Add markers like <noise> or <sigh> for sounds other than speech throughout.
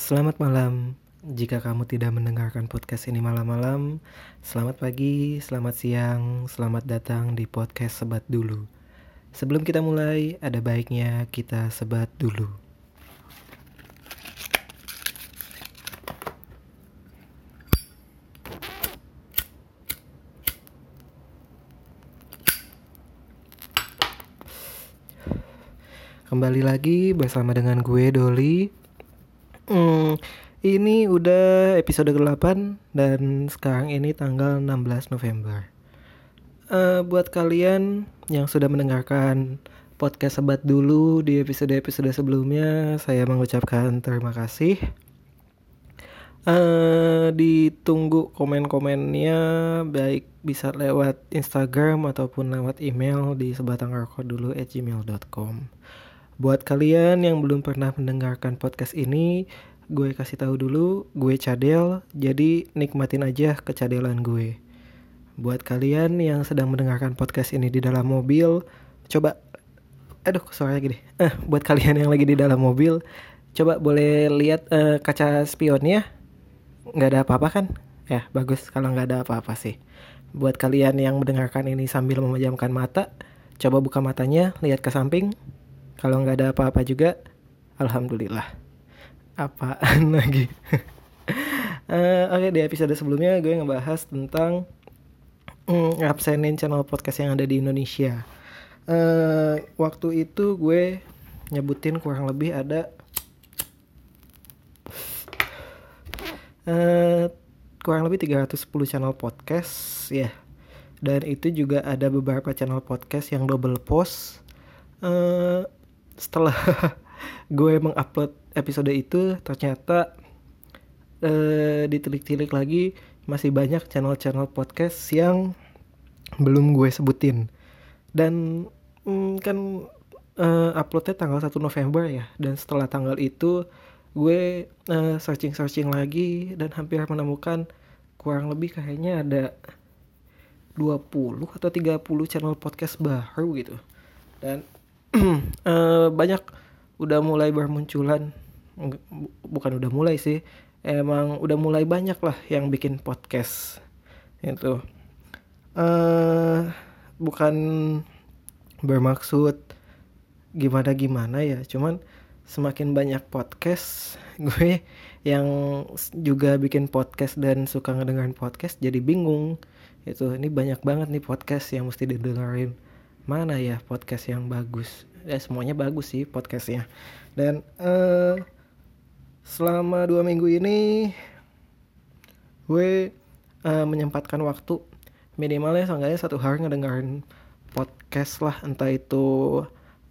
Selamat malam. Jika kamu tidak mendengarkan podcast ini malam-malam, selamat pagi, selamat siang, selamat datang di podcast Sebat Dulu. Sebelum kita mulai, ada baiknya kita sebat dulu. Kembali lagi bersama dengan gue Doli. Ini udah episode ke-8 dan sekarang ini tanggal 16 November. Uh, buat kalian yang sudah mendengarkan podcast sebat dulu di episode-episode sebelumnya, saya mengucapkan terima kasih. Uh, ditunggu komen-komennya baik bisa lewat Instagram ataupun lewat email di sebatangrokok@gmail.com. Buat kalian yang belum pernah mendengarkan podcast ini, gue kasih tahu dulu, gue cadel, jadi nikmatin aja kecadelan gue. Buat kalian yang sedang mendengarkan podcast ini di dalam mobil, coba, aduh suaranya gini. <laughs> Eh, buat kalian yang lagi di dalam mobil, coba boleh lihat uh, kaca spionnya, nggak ada apa-apa kan? Ya bagus kalau nggak ada apa-apa sih. Buat kalian yang mendengarkan ini sambil memejamkan mata, coba buka matanya, lihat ke samping, kalau nggak ada apa-apa juga, alhamdulillah. Apaan <laughs> lagi? uh, Oke okay, di episode sebelumnya gue ngebahas tentang mm, absenin channel podcast yang ada di Indonesia. Uh, waktu itu gue nyebutin kurang lebih ada uh, kurang lebih 310 channel podcast ya. Dan itu juga ada beberapa channel podcast yang double post. Uh, setelah <laughs> gue mengupload episode itu ternyata uh, ditilik-tilik lagi masih banyak channel-channel podcast yang belum gue sebutin. Dan mm, kan uh, uploadnya tanggal 1 November ya dan setelah tanggal itu gue uh, searching-searching lagi dan hampir menemukan kurang lebih kayaknya ada 20 atau 30 channel podcast baru gitu. Dan uh, <clears throat> banyak udah mulai bermunculan bukan udah mulai sih. Emang udah mulai banyak lah yang bikin podcast itu uh, bukan bermaksud gimana gimana ya cuman semakin banyak podcast <laughs> gue yang juga bikin podcast dan suka ngedengerin podcast jadi bingung itu ini banyak banget nih podcast yang mesti didengerin. Mana ya podcast yang bagus? Ya semuanya bagus sih podcastnya. Dan uh, selama dua minggu ini gue uh, menyempatkan waktu minimalnya seenggaknya satu hari ngedengerin podcast lah. Entah itu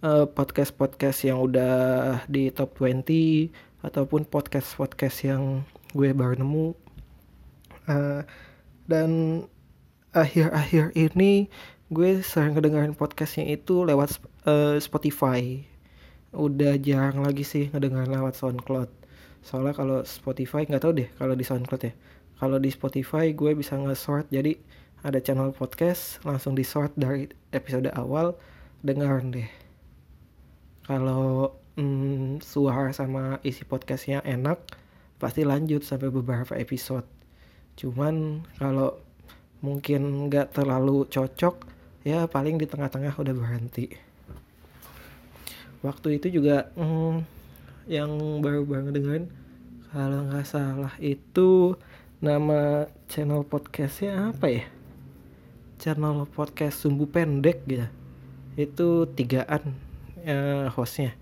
uh, podcast podcast yang udah di top 20 ataupun podcast podcast yang gue baru nemu. Uh, dan akhir-akhir ini gue sering ngedengerin podcastnya itu lewat uh, Spotify. Udah jarang lagi sih ngedengerin lewat SoundCloud soalnya kalau Spotify nggak tahu deh kalau di SoundCloud ya. Kalau di Spotify gue bisa nge-sort jadi ada channel podcast langsung di sort dari episode awal. Dengerin deh. Kalau mm, suara sama isi podcastnya enak pasti lanjut sampai beberapa episode. Cuman kalau mungkin nggak terlalu cocok ya paling di tengah-tengah udah berhenti. Waktu itu juga hmm, yang baru banget dengan kalau nggak salah itu nama channel podcastnya apa ya? Channel podcast sumbu pendek gitu itu tigaan ya, hostnya.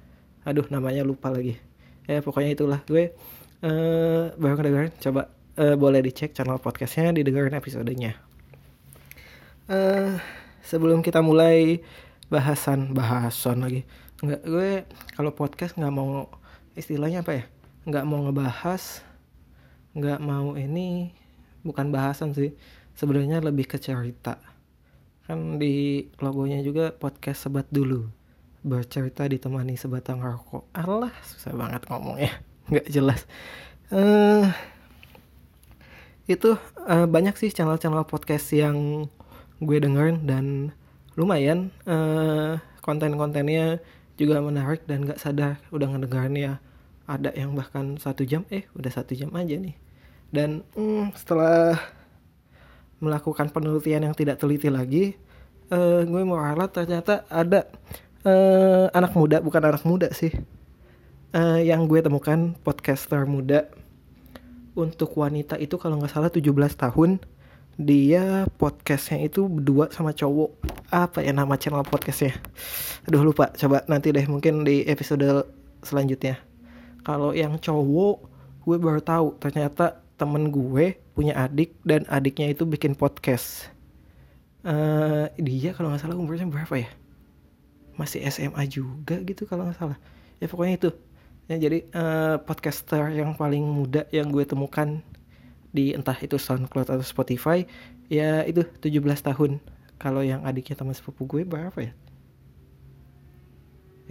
Aduh namanya lupa lagi. Ya pokoknya itulah. Gue uh, baru kedengeran. Coba uh, boleh dicek channel podcastnya didengarin episodenya. Uh, sebelum kita mulai bahasan bahasan lagi. Nggak gue kalau podcast nggak mau istilahnya apa ya? Nggak mau ngebahas nggak mau ini bukan bahasan sih. Sebenarnya lebih ke cerita. Kan di logonya juga podcast sebat dulu. Bercerita ditemani sebatang rokok. Allah susah banget ngomongnya. <laughs> Nggak jelas. Uh, itu uh, banyak sih channel-channel podcast yang gue dengerin dan lumayan uh, konten-kontennya juga menarik dan gak sadar udah ngedengerin ya ada yang bahkan satu jam eh udah satu jam aja nih. Dan hmm, setelah melakukan penelitian yang tidak teliti lagi uh, gue mau ralat ternyata ada uh, anak muda bukan anak muda sih uh, yang gue temukan podcaster muda. Untuk wanita itu kalau nggak salah 17 tahun dia podcastnya itu berdua sama cowok. Apa ya nama channel podcastnya? Aduh lupa. Coba nanti deh mungkin di episode selanjutnya kalau yang cowok gue baru tahu ternyata temen gue punya adik dan adiknya itu bikin podcast. Uh, dia kalau nggak salah umurnya berapa ya? Masih SMA juga gitu kalau nggak salah. Ya pokoknya itu. Ya jadi uh, podcaster yang paling muda yang gue temukan di entah itu SoundCloud atau Spotify ya itu 17 tahun. Kalau yang adiknya teman sepupu gue berapa ya?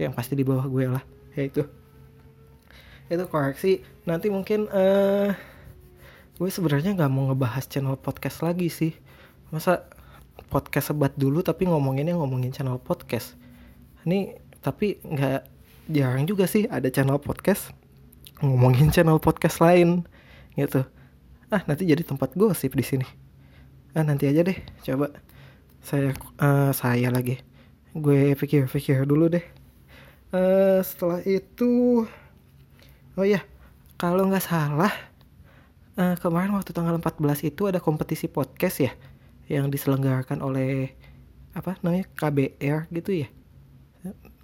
Yang pasti di bawah gue lah ya itu itu koreksi. Nanti mungkin uh, gue sebenarnya nggak mau ngebahas channel podcast lagi sih. Masa podcast sebat dulu tapi ngomonginnya ngomongin channel podcast? Ini tapi nggak jarang juga sih ada channel podcast ngomongin channel podcast lain gitu. Ah nanti jadi tempat gosip di sini. Ah nanti aja deh. Coba saya uh, saya lagi. Gue pikir-pikir dulu deh. Uh, setelah itu oh ya kalau nggak salah uh, kemarin waktu tanggal 14 itu ada kompetisi podcast ya yang diselenggarakan oleh apa namanya KBR gitu ya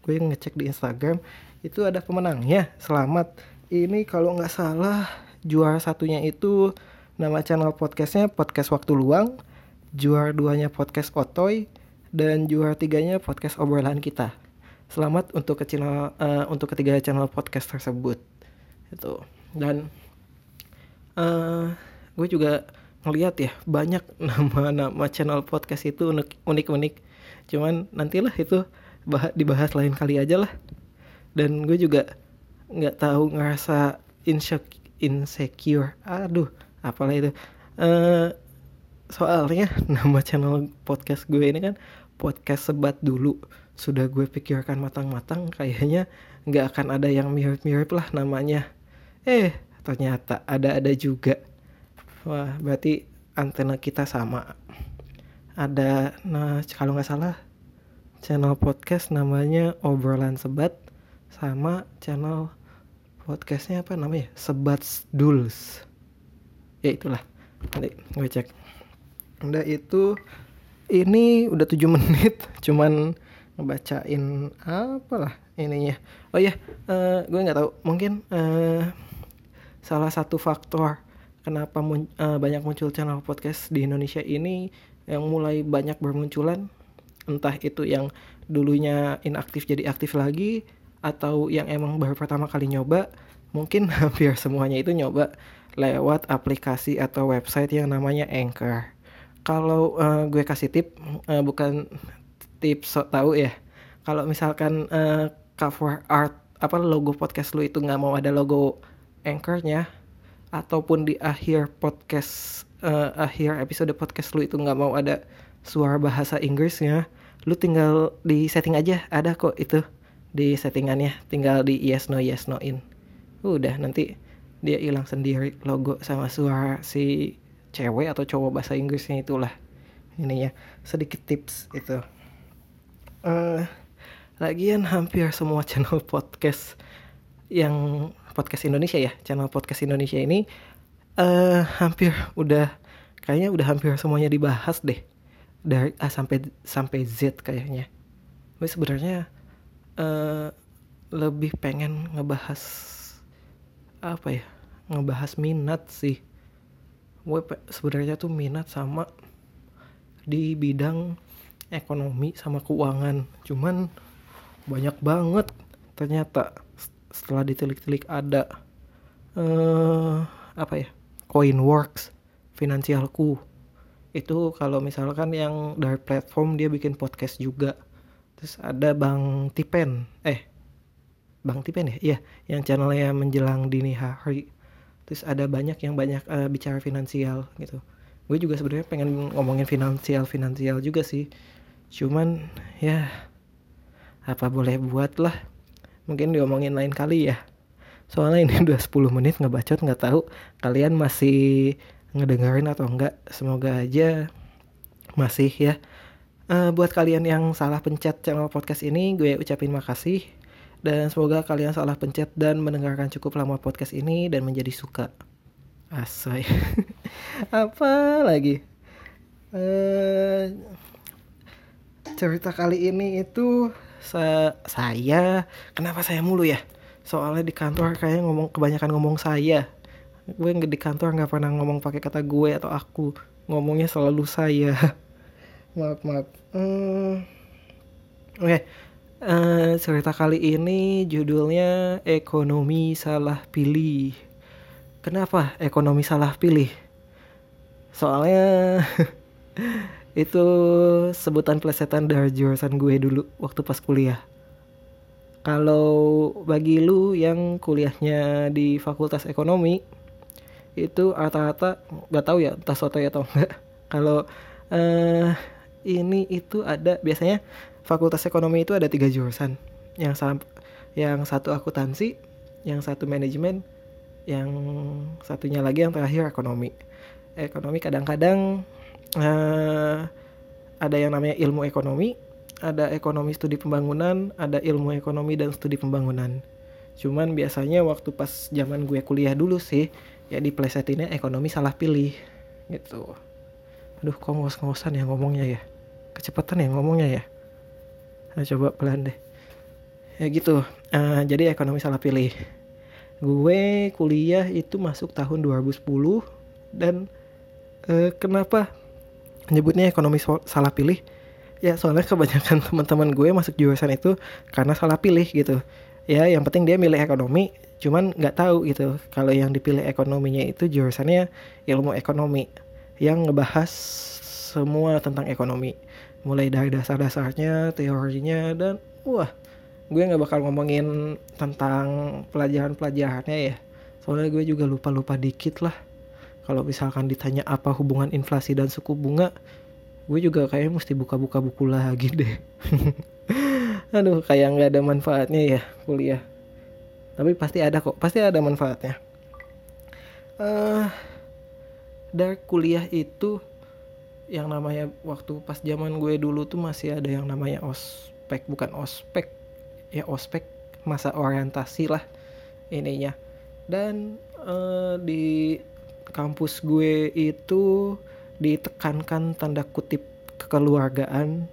gue ngecek di Instagram itu ada pemenangnya selamat ini kalau nggak salah juara satunya itu Nama channel podcastnya Podcast Waktu Luang, juara duanya Podcast Otoy, dan juara tiganya Podcast Obrolan Kita. Selamat untuk ke channel, uh, untuk ketiga channel podcast tersebut. Itu. Dan uh, gue juga ngeliat ya banyak <laughs> nama-nama channel podcast itu unik-unik. Cuman nantilah itu bah dibahas lain kali aja lah. Dan gue juga nggak tahu ngerasa insecure. Aduh, apalah itu uh, soalnya <laughs> nama channel podcast gue ini kan podcast sebat dulu sudah gue pikirkan matang-matang kayaknya nggak akan ada yang mirip-mirip lah namanya eh ternyata ada-ada juga. Wah berarti antena kita sama. Ada nah kalau nggak salah channel podcast namanya obrolan sebat sama channel podcastnya apa namanya? Sebat duls. Ya itulah. Nanti gue cek. Udah itu ini udah 7 <laughs> menit cuman ngebacain apalah ininya. Oh ya uh, gue nggak tahu. Mungkin uh, salah satu faktor kenapa mun uh, banyak muncul channel podcast di Indonesia ini yang mulai banyak bermunculan entah itu yang dulunya inaktif jadi aktif lagi atau yang emang baru pertama kali nyoba mungkin <laughs> hampir semuanya itu nyoba lewat aplikasi atau website yang namanya Anchor. Kalau uh, gue kasih tip, uh, bukan tips so tahu ya. Kalau misalkan uh, cover art apa logo podcast lu itu nggak mau ada logo Anchornya, ataupun di akhir podcast uh, akhir episode podcast lu itu nggak mau ada suara bahasa Inggrisnya, lu tinggal di setting aja ada kok itu di settingannya, tinggal di yes no yes no in. Udah nanti dia hilang sendiri logo sama suara si cewek atau cowok bahasa Inggrisnya itulah ininya sedikit tips itu uh, lagian hampir semua channel podcast yang podcast Indonesia ya channel podcast Indonesia ini uh, hampir udah kayaknya udah hampir semuanya dibahas deh. Dari A sampai sampai Z kayaknya. Gue sebenarnya uh, lebih pengen ngebahas apa ya ngebahas minat sih. Gue sebenarnya tuh minat sama di bidang ekonomi sama keuangan. Cuman banyak banget ternyata setelah ditilik-tilik ada uh, apa ya Coinworks finansialku itu kalau misalkan yang dari platform dia bikin podcast juga. Terus ada Bang Tipen eh Bang Tipen ya? Iya yang channelnya menjelang dini hari. Terus ada banyak yang banyak uh, bicara finansial gitu. Gue juga sebenarnya pengen ngomongin finansial finansial juga sih. Cuman ya apa boleh buat lah mungkin diomongin lain kali ya. Soalnya ini <laughs> udah 10 menit ngebacot nggak tahu kalian masih ngedengerin atau enggak semoga aja masih ya. Uh, buat kalian yang salah pencet channel podcast ini gue ucapin makasih. Dan semoga kalian salah pencet dan mendengarkan cukup lama podcast ini dan menjadi suka. Asai. <laughs> Apa lagi? Uh, cerita kali ini itu sa saya kenapa saya mulu ya? Soalnya di kantor kayak ngomong kebanyakan ngomong saya. Gue nggak di kantor nggak pernah ngomong pakai kata gue atau aku. Ngomongnya selalu saya. <laughs> Maaf maaf. Hmm, oke. Okay. uh, eh, cerita kali ini judulnya ekonomi salah pilih. Kenapa ekonomi salah pilih? Soalnya <laughs> itu sebutan plesetan dari jurusan gue dulu waktu pas kuliah. Kalau bagi lu yang kuliahnya di fakultas ekonomi itu rata-rata nggak tahu ya entah soto ya atau enggak. <laughs> Kalau uh, ini itu ada biasanya fakultas ekonomi itu ada tiga jurusan. Yang sam yang satu akuntansi yang satu manajemen yang satunya lagi yang terakhir ekonomi. Ekonomi kadang-kadang uh, ada yang namanya ilmu ekonomi ada ekonomi studi pembangunan ada ilmu ekonomi dan studi pembangunan. Cuman biasanya waktu pas zaman gue kuliah dulu sih ya di ini ekonomi salah pilih gitu. Aduh kok ngos-ngosan ya ngomongnya ya? Kecepatan ya ngomongnya ya? Nah, coba pelan deh. Ya gitu uh, jadi ekonomi salah pilih. Gue kuliah itu masuk tahun 2010 dan uh, kenapa nyebutnya ekonomi salah pilih. Ya soalnya kebanyakan <laughs> teman-teman gue masuk jurusan itu karena salah pilih gitu. Ya yang penting dia milih ekonomi cuman nggak tahu gitu. Kalau yang dipilih ekonominya itu jurusannya ilmu ekonomi yang ngebahas semua tentang ekonomi. Mulai dari dasar-dasarnya teorinya dan wah gue nggak bakal ngomongin tentang pelajaran-pelajarannya ya. Soalnya gue juga lupa-lupa dikit lah kalau misalkan ditanya apa hubungan inflasi dan suku bunga gue juga kayaknya mesti buka-buka buku lagi deh. <laughs> Aduh kayak nggak ada manfaatnya ya kuliah. Tapi pasti ada kok pasti ada manfaatnya. Uh, dari kuliah itu yang namanya waktu pas zaman gue dulu tuh masih ada yang namanya ospek bukan ospek. Ya ospek masa orientasi lah ininya. Dan uh, di kampus gue itu ditekankan tanda kutip kekeluargaan.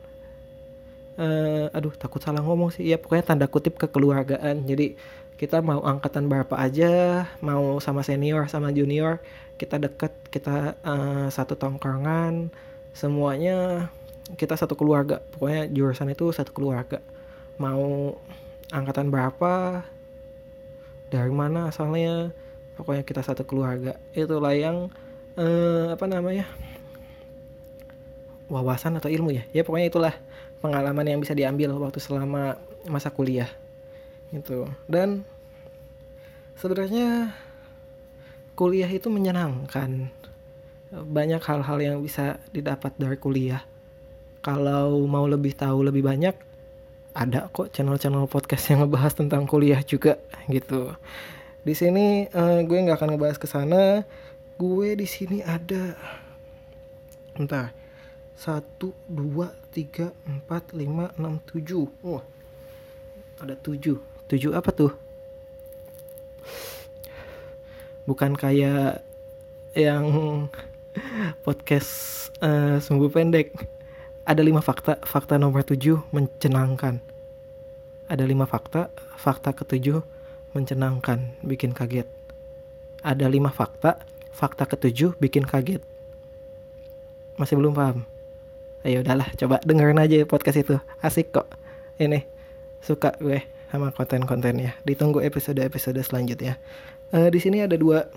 Uh, aduh takut salah ngomong sih. Ya pokoknya tanda kutip kekeluargaan. Jadi kita mau angkatan berapa aja mau sama senior sama junior kita deket kita uh, satu tongkrongan semuanya kita satu keluarga. Pokoknya jurusan itu satu keluarga. Mau angkatan berapa dari mana asalnya pokoknya kita satu keluarga. Itulah yang uh, apa namanya wawasan atau ilmu ya ya pokoknya itulah pengalaman yang bisa diambil waktu selama masa kuliah. Gitu. Dan sebenarnya kuliah itu menyenangkan. Banyak hal-hal yang bisa didapat dari kuliah. Kalau mau lebih tahu lebih banyak ada kok channel-channel podcast yang ngebahas tentang kuliah juga gitu di sini uh, gue nggak akan ngebahas ke sana. Gue di sini ada. Entah satu dua tiga empat lima enam tujuh. Wah. Ada tujuh. Tujuh apa tuh? Bukan kayak yang <laughs> podcast uh, pendek. Ada lima fakta. Fakta nomor tujuh mencenangkan. Ada lima fakta. Fakta ketujuh mencenangkan bikin kaget. Ada lima fakta fakta ketujuh bikin kaget. Masih belum paham? Ayo udahlah coba dengerin aja podcast itu. Asik kok. Ini suka gue sama konten-kontennya. Ditunggu episode-episode selanjutnya. Uh, di sini ada dua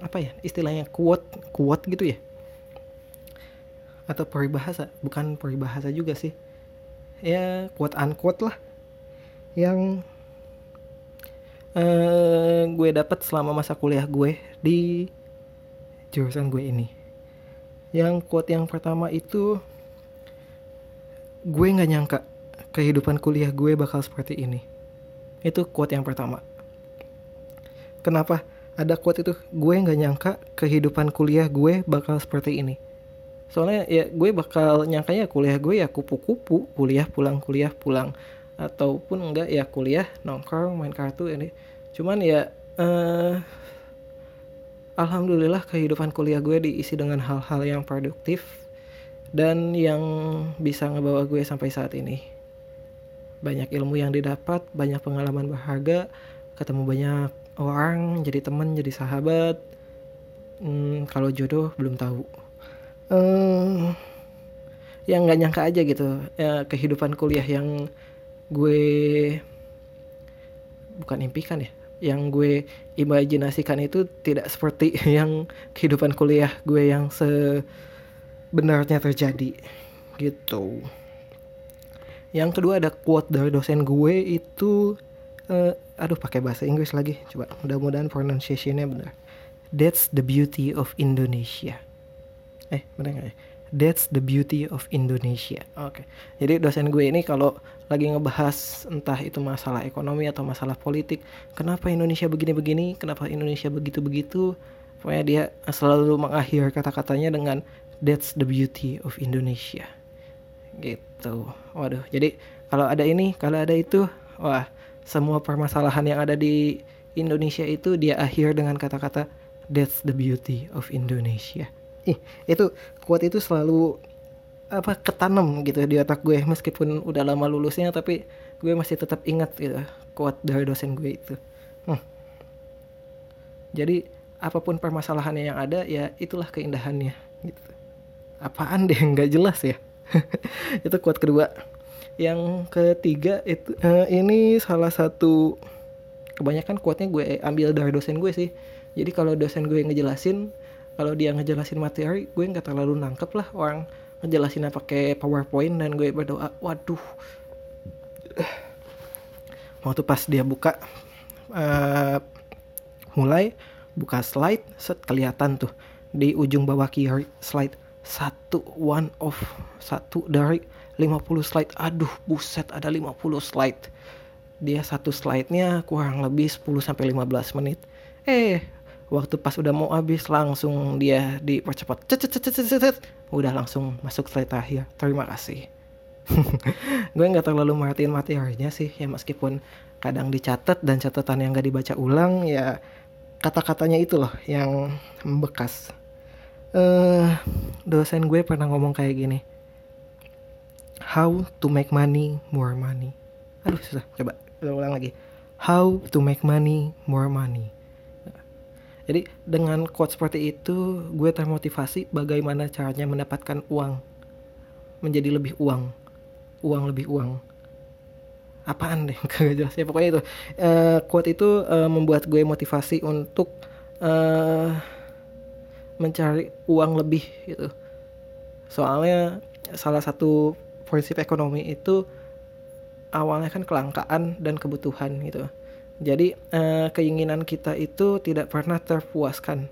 apa ya istilahnya quote gitu ya? Atau peribahasa bukan peribahasa juga sih. Ya quote unquote lah. Yang uh, gue dapat selama masa kuliah gue di jurusan gue ini. Yang quote yang pertama itu gue nggak nyangka kehidupan kuliah gue bakal seperti ini. Itu quote yang pertama. kenapa ada quote itu? Gue nggak nyangka kehidupan kuliah gue bakal seperti ini. Soalnya ya gue bakal nyangkanya kuliah gue ya kupu-kupu. Kuliah pulang kuliah pulang ataupun enggak ya kuliah nongkrong main kartu ini. Cuman ya eh, alhamdulillah kehidupan kuliah gue diisi dengan hal-hal yang produktif dan yang bisa ngebawa gue sampai saat ini. Banyak ilmu yang didapat banyak pengalaman berharga ketemu banyak orang jadi teman jadi sahabat. Hmm, kalau jodoh belum tahu. Uh, yang nggak nyangka aja gitu ya, kehidupan kuliah yang gue bukan impikan ya yang gue imajinasikan itu tidak seperti <laughs> yang kehidupan kuliah gue yang sebenarnya terjadi gitu. Yang kedua ada quote dari dosen gue itu uh, aduh pakai bahasa Inggris lagi coba mudah-mudahan pronunciationnya benar. That's the beauty of Indonesia. Eh benar nggak ya That's the beauty of Indonesia. Oke. Okay. Jadi dosen gue ini kalau lagi ngebahas entah itu masalah ekonomi atau masalah politik, kenapa Indonesia begini-begini, kenapa Indonesia begitu-begitu, pokoknya dia selalu mengakhir kata-katanya dengan That's the beauty of Indonesia. Gitu. Waduh. Jadi kalau ada ini, kalau ada itu, wah, semua permasalahan yang ada di Indonesia itu dia akhir dengan kata-kata That's the beauty of Indonesia ih itu kuat itu selalu apa ketanam gitu di otak gue meskipun udah lama lulusnya tapi gue masih tetap ingat gitu kuat dari dosen gue itu. Hmm. jadi apa pun permasalahannya yang ada ya itulah keindahannya gitu. Apaan deh nggak jelas ya. <laughs> Itu kuat kedua. Yang ketiga itu uh, ini salah satu kebanyakan kuatnya gue ambil dari dosen gue sih. Jadi kalau dosen gue ngejelasin kalau dia ngejelasin materi gue nggak terlalu nangkep lah orang ngejelasinnya pakai powerpoint dan gue berdoa waduh. <sighs> Waktu pas dia buka uh, mulai buka slide set kelihatan tuh di ujung bawah kiri slide satu one of satu dari 50 slide. Aduh buset ada 50 slide. Dia satu slide-nya kurang lebih 10 sampai 15 menit. Eh waktu pas udah mau habis langsung dia dipercepat. Cet udah langsung masuk slide terakhir. Terima kasih. <laughs> Gue nggak terlalu merhatiin materinya sih ya meskipun kadang dicatat dan catatan yang gak dibaca ulang ya kata-katanya itu loh yang membekas. Uh, dosen gue pernah ngomong kayak gini. How to make money more money. Aduh susah. Coba ulang lagi. How to make money more money jadi dengan quote seperti itu gue termotivasi bagaimana caranya mendapatkan uang. Menjadi lebih uang, uang lebih uang. Apaan deh? <laughs> Kagak jelas ya pokoknya itu. Uh, quote itu uh, membuat gue motivasi untuk uh, mencari uang lebih gitu. Soalnya salah satu prinsip ekonomi itu awalnya kan kelangkaan dan kebutuhan gitu jadi uh, keinginan kita itu tidak pernah terpuaskan.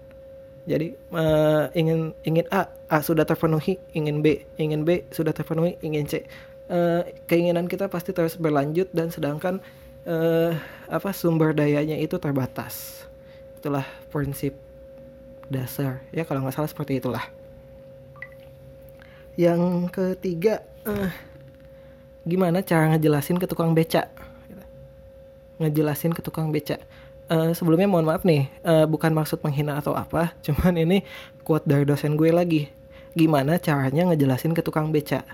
Jadi uh, ingin ingin A, A sudah terpenuhi, ingin B, ingin B sudah terpenuhi, ingin C. Uh, keinginan kita pasti terus berlanjut dan sedangkan uh, apa sumber dayanya itu terbatas. Itulah prinsip dasar ya kalau nggak salah seperti itulah. Yang ketiga, uh, gimana cara ngejelasin ke tukang beca? Ngejelasin ke tukang beca. Uh, sebelumnya mohon maaf nih, uh, bukan maksud menghina atau apa, <laughs> cuman ini quote dari dosen gue lagi. Gimana caranya ngejelasin ke tukang beca?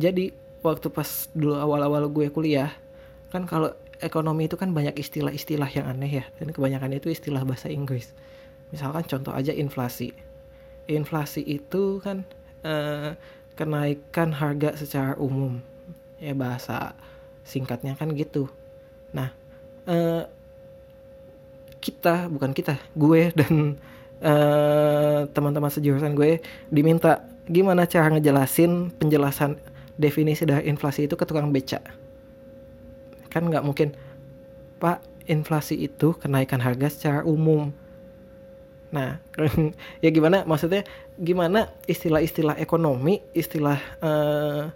Jadi waktu pas dulu awal-awal gue kuliah, kan kalau ekonomi itu kan banyak istilah-istilah yang aneh ya, dan kebanyakan itu istilah bahasa Inggris. Misalkan contoh aja inflasi. Inflasi itu kan uh, kenaikan harga secara umum, ya bahasa singkatnya kan gitu Nah, uh, kita bukan kita, gue dan uh, teman-teman sejurusan gue diminta gimana cara ngejelasin penjelasan definisi dari inflasi itu ke tukang beca. Kan nggak mungkin, Pak, inflasi itu kenaikan harga secara umum. Nah, <laughs> ya gimana? Maksudnya gimana istilah-istilah ekonomi, istilah uh,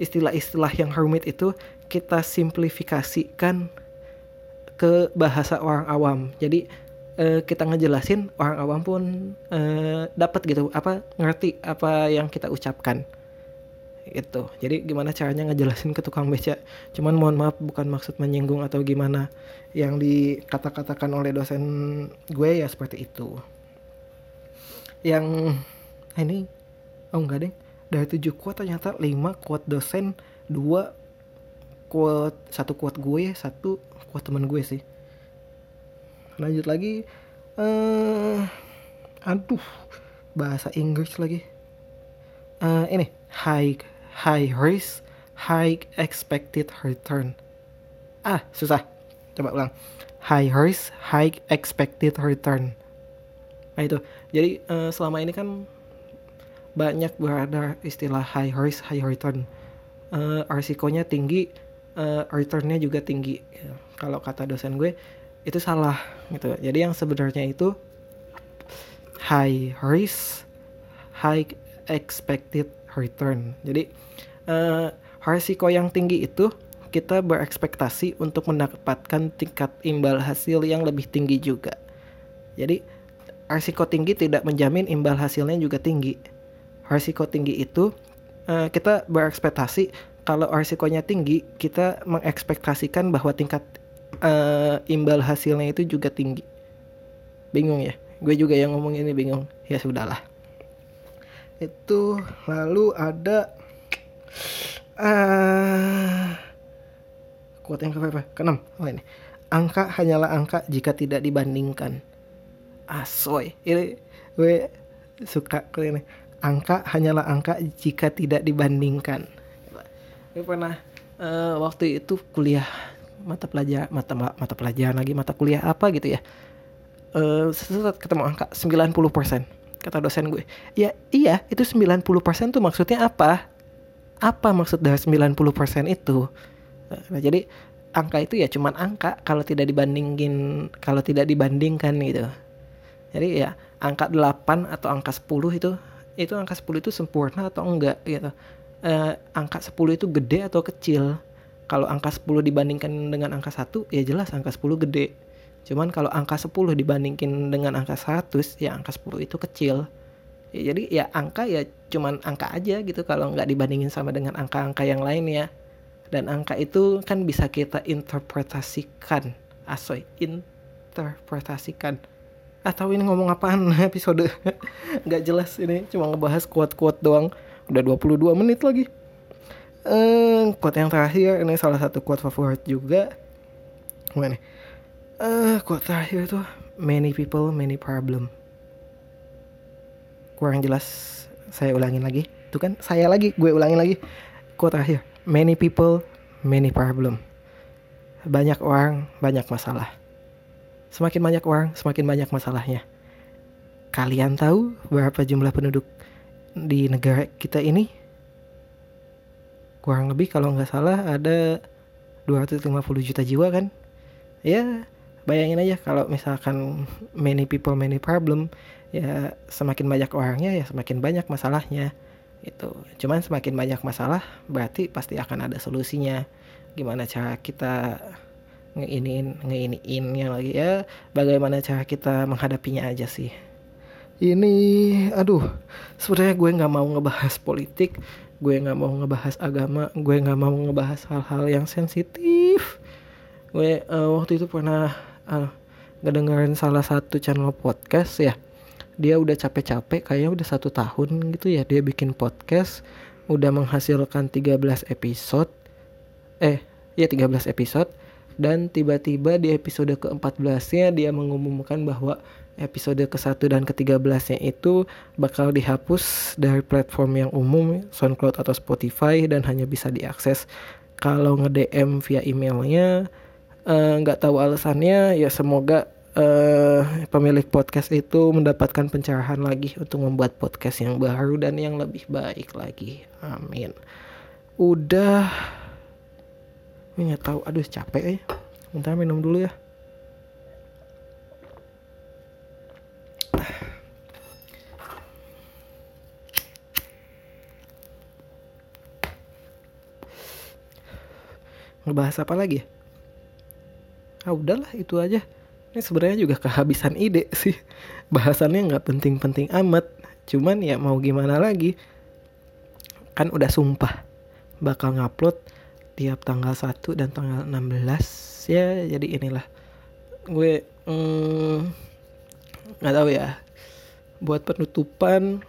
istilah-istilah yang rumit itu kita simplifikasikan ke bahasa orang awam. Jadi uh, kita ngejelasin orang awam pun uh, dapat gitu apa ngerti apa yang kita ucapkan. Itu jadi gimana caranya ngejelasin ke tukang beca cuman mohon maaf bukan maksud menyinggung atau gimana yang dikata-katakan oleh dosen gue ya seperti itu. Yang ini oh enggak deh. Dari tujuh quote ternyata lima quote dosen dua quote satu quote gue satu quote teman gue sih. Lanjut lagi uh, aduh bahasa Inggris lagi. Uh, ini high high risk high expected return. Ah susah. Coba ulang. High risk high expected return. Nah itu. Jadi uh, selama ini kan banyak berada istilah high risk high return. Uh, risikonya tinggi uh, returnnya juga tinggi. Kalau kata dosen gue itu salah gitu. Jadi yang sebenarnya itu high risk high expected return. Jadi uh, risiko yang tinggi itu kita berekspektasi untuk mendapatkan tingkat imbal hasil yang lebih tinggi juga. Jadi risiko tinggi tidak menjamin imbal hasilnya juga tinggi. Risiko tinggi itu uh, kita berekspektasi kalau risikonya tinggi kita mengekspektasikan bahwa tingkat uh, imbal hasilnya itu juga tinggi. Bingung ya? Gue juga yang ngomong ini bingung. Ya sudahlah. Itu lalu ada uh, quote yang keberapa? Keenam. Oh ini. Angka hanyalah angka jika tidak dibandingkan. Asoy. Ini gue suka ini. Angka hanyalah angka jika tidak dibandingkan gue pernah uh, waktu itu kuliah mata pelajar mata mata pelajaran lagi mata kuliah apa gitu ya. Uh, ketemu angka 90% kata dosen gue. Ya iya itu 90% tuh maksudnya apa? Apa maksud dari 90% itu? Nah, jadi angka itu ya cuman angka kalau tidak dibandingin kalau tidak dibandingkan gitu. Jadi ya angka 8 atau angka 10 itu itu angka 10 itu sempurna atau enggak gitu eh, angka 10 itu gede atau kecil? Kalau angka 10 dibandingkan dengan angka 1 ya jelas angka 10 gede. Cuman kalau angka 10 dibandingkan dengan angka 100 ya angka 10 itu kecil. Ya, jadi ya angka ya cuman angka aja gitu kalau nggak dibandingin sama dengan angka-angka yang lain ya. Dan angka itu kan bisa kita interpretasikan. Asoy interpretasikan. Atau ini ngomong apaan <laughs> episode? Nggak jelas ini cuma ngebahas kuat-kuat doang udah 22 menit lagi. Eh quote yang terakhir ini salah satu quote favorit juga. Mana eh quote terakhir tuh many people many problem. Kurang jelas saya ulangin lagi. Itu kan saya lagi gue ulangin lagi. Quote terakhir many people many problem. Banyak orang banyak masalah. Semakin banyak orang semakin banyak masalahnya. Kalian tahu berapa jumlah penduduk di negara kita ini kurang lebih kalau nggak salah ada 250 juta jiwa kan? Ya bayangin aja kalau misalkan many people many problem ya semakin banyak orangnya ya semakin banyak masalahnya itu cuman semakin banyak masalah berarti pasti akan ada solusinya. Gimana cara kita ngeinin ngeiniinnya lagi ya? Bagaimana cara kita menghadapinya aja sih ini aduh sebenarnya gue nggak mau ngebahas politik gue nggak mau ngebahas agama gue nggak mau ngebahas hal-hal yang sensitif. Gue uh, waktu itu pernah uh, ngedengerin salah satu channel podcast ya. Dia udah capek-capek kayaknya udah satu tahun gitu ya dia bikin podcast udah menghasilkan 13 episode eh ya 13 episode dan tiba-tiba di episode ke-14 nya dia mengumumkan bahwa episode ke-1 dan ke-13 nya itu bakal dihapus dari platform yang umum SoundCloud atau Spotify dan hanya bisa diakses kalau nge-DM via emailnya. Eh, nggak uh, tahu alasannya ya semoga uh, pemilik podcast itu mendapatkan pencerahan lagi untuk membuat podcast yang baru dan yang lebih baik lagi. Amin. Udah. Nggak tahu aduh capek ya. Bentar minum dulu ya ngebahas apa lagi ah udahlah itu aja. Ini sebenarnya juga kehabisan ide sih. <laughs> Bahasannya nggak penting-penting amat. Cuman ya mau gimana lagi? Kan udah sumpah bakal ngupload tiap tanggal 1 dan tanggal 16 ya jadi inilah. Gue hmm, nggak mm, tahu ya. Buat penutupan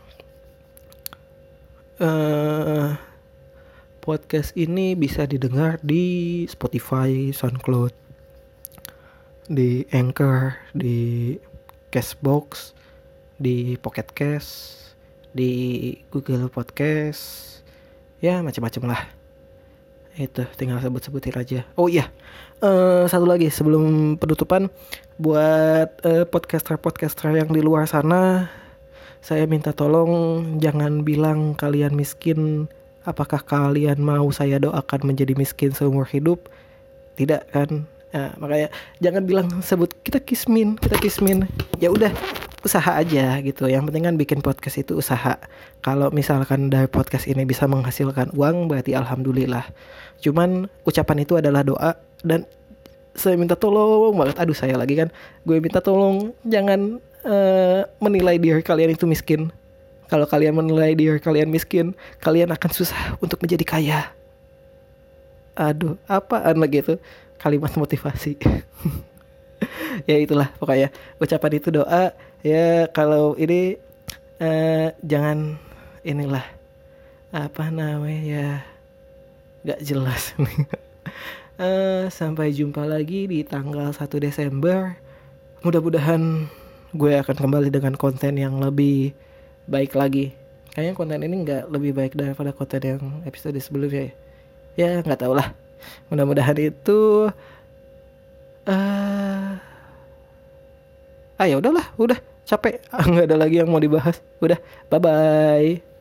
uh, podcast ini bisa didengar di Spotify, SoundCloud, di Anchor, di Castbox, di Pocket Cast, di Google Podcast, ya macam-macam lah. Itu tinggal sebut-sebutin aja. Oh iya, uh, satu lagi sebelum penutupan buat uh, podcaster-podcaster yang di luar sana, saya minta tolong jangan bilang kalian miskin. Apakah kalian mau saya doakan menjadi miskin seumur hidup? Tidak kan? Nah, makanya jangan bilang sebut kita kismin, kita kismin. Ya udah, usaha aja gitu. Yang penting kan bikin podcast itu usaha. Kalau misalkan dari podcast ini bisa menghasilkan uang berarti alhamdulillah. Cuman ucapan itu adalah doa dan saya minta tolong banget. Aduh saya lagi kan. Gue minta tolong jangan uh, menilai diri kalian itu miskin. Kalau kalian menilai diri kalian miskin, kalian akan susah untuk menjadi kaya. Aduh, apaan lagi itu? kalimat motivasi. <laughs> Ya itulah pokoknya. Ucapan itu doa. Ya kalau ini uh, jangan inilah apa namanya ya nggak jelas. Uh, <laughs> sampai jumpa lagi di tanggal 1 Desember. Mudah-mudahan gue akan kembali dengan konten yang lebih baik lagi. Kayaknya konten ini nggak lebih baik daripada konten yang episode sebelumnya ya. Ya nggak tau lah. Mudah-mudahan itu uh, ah ya udahlah udah capek. <laughs> Nggak ada lagi yang mau dibahas. Udah bye bye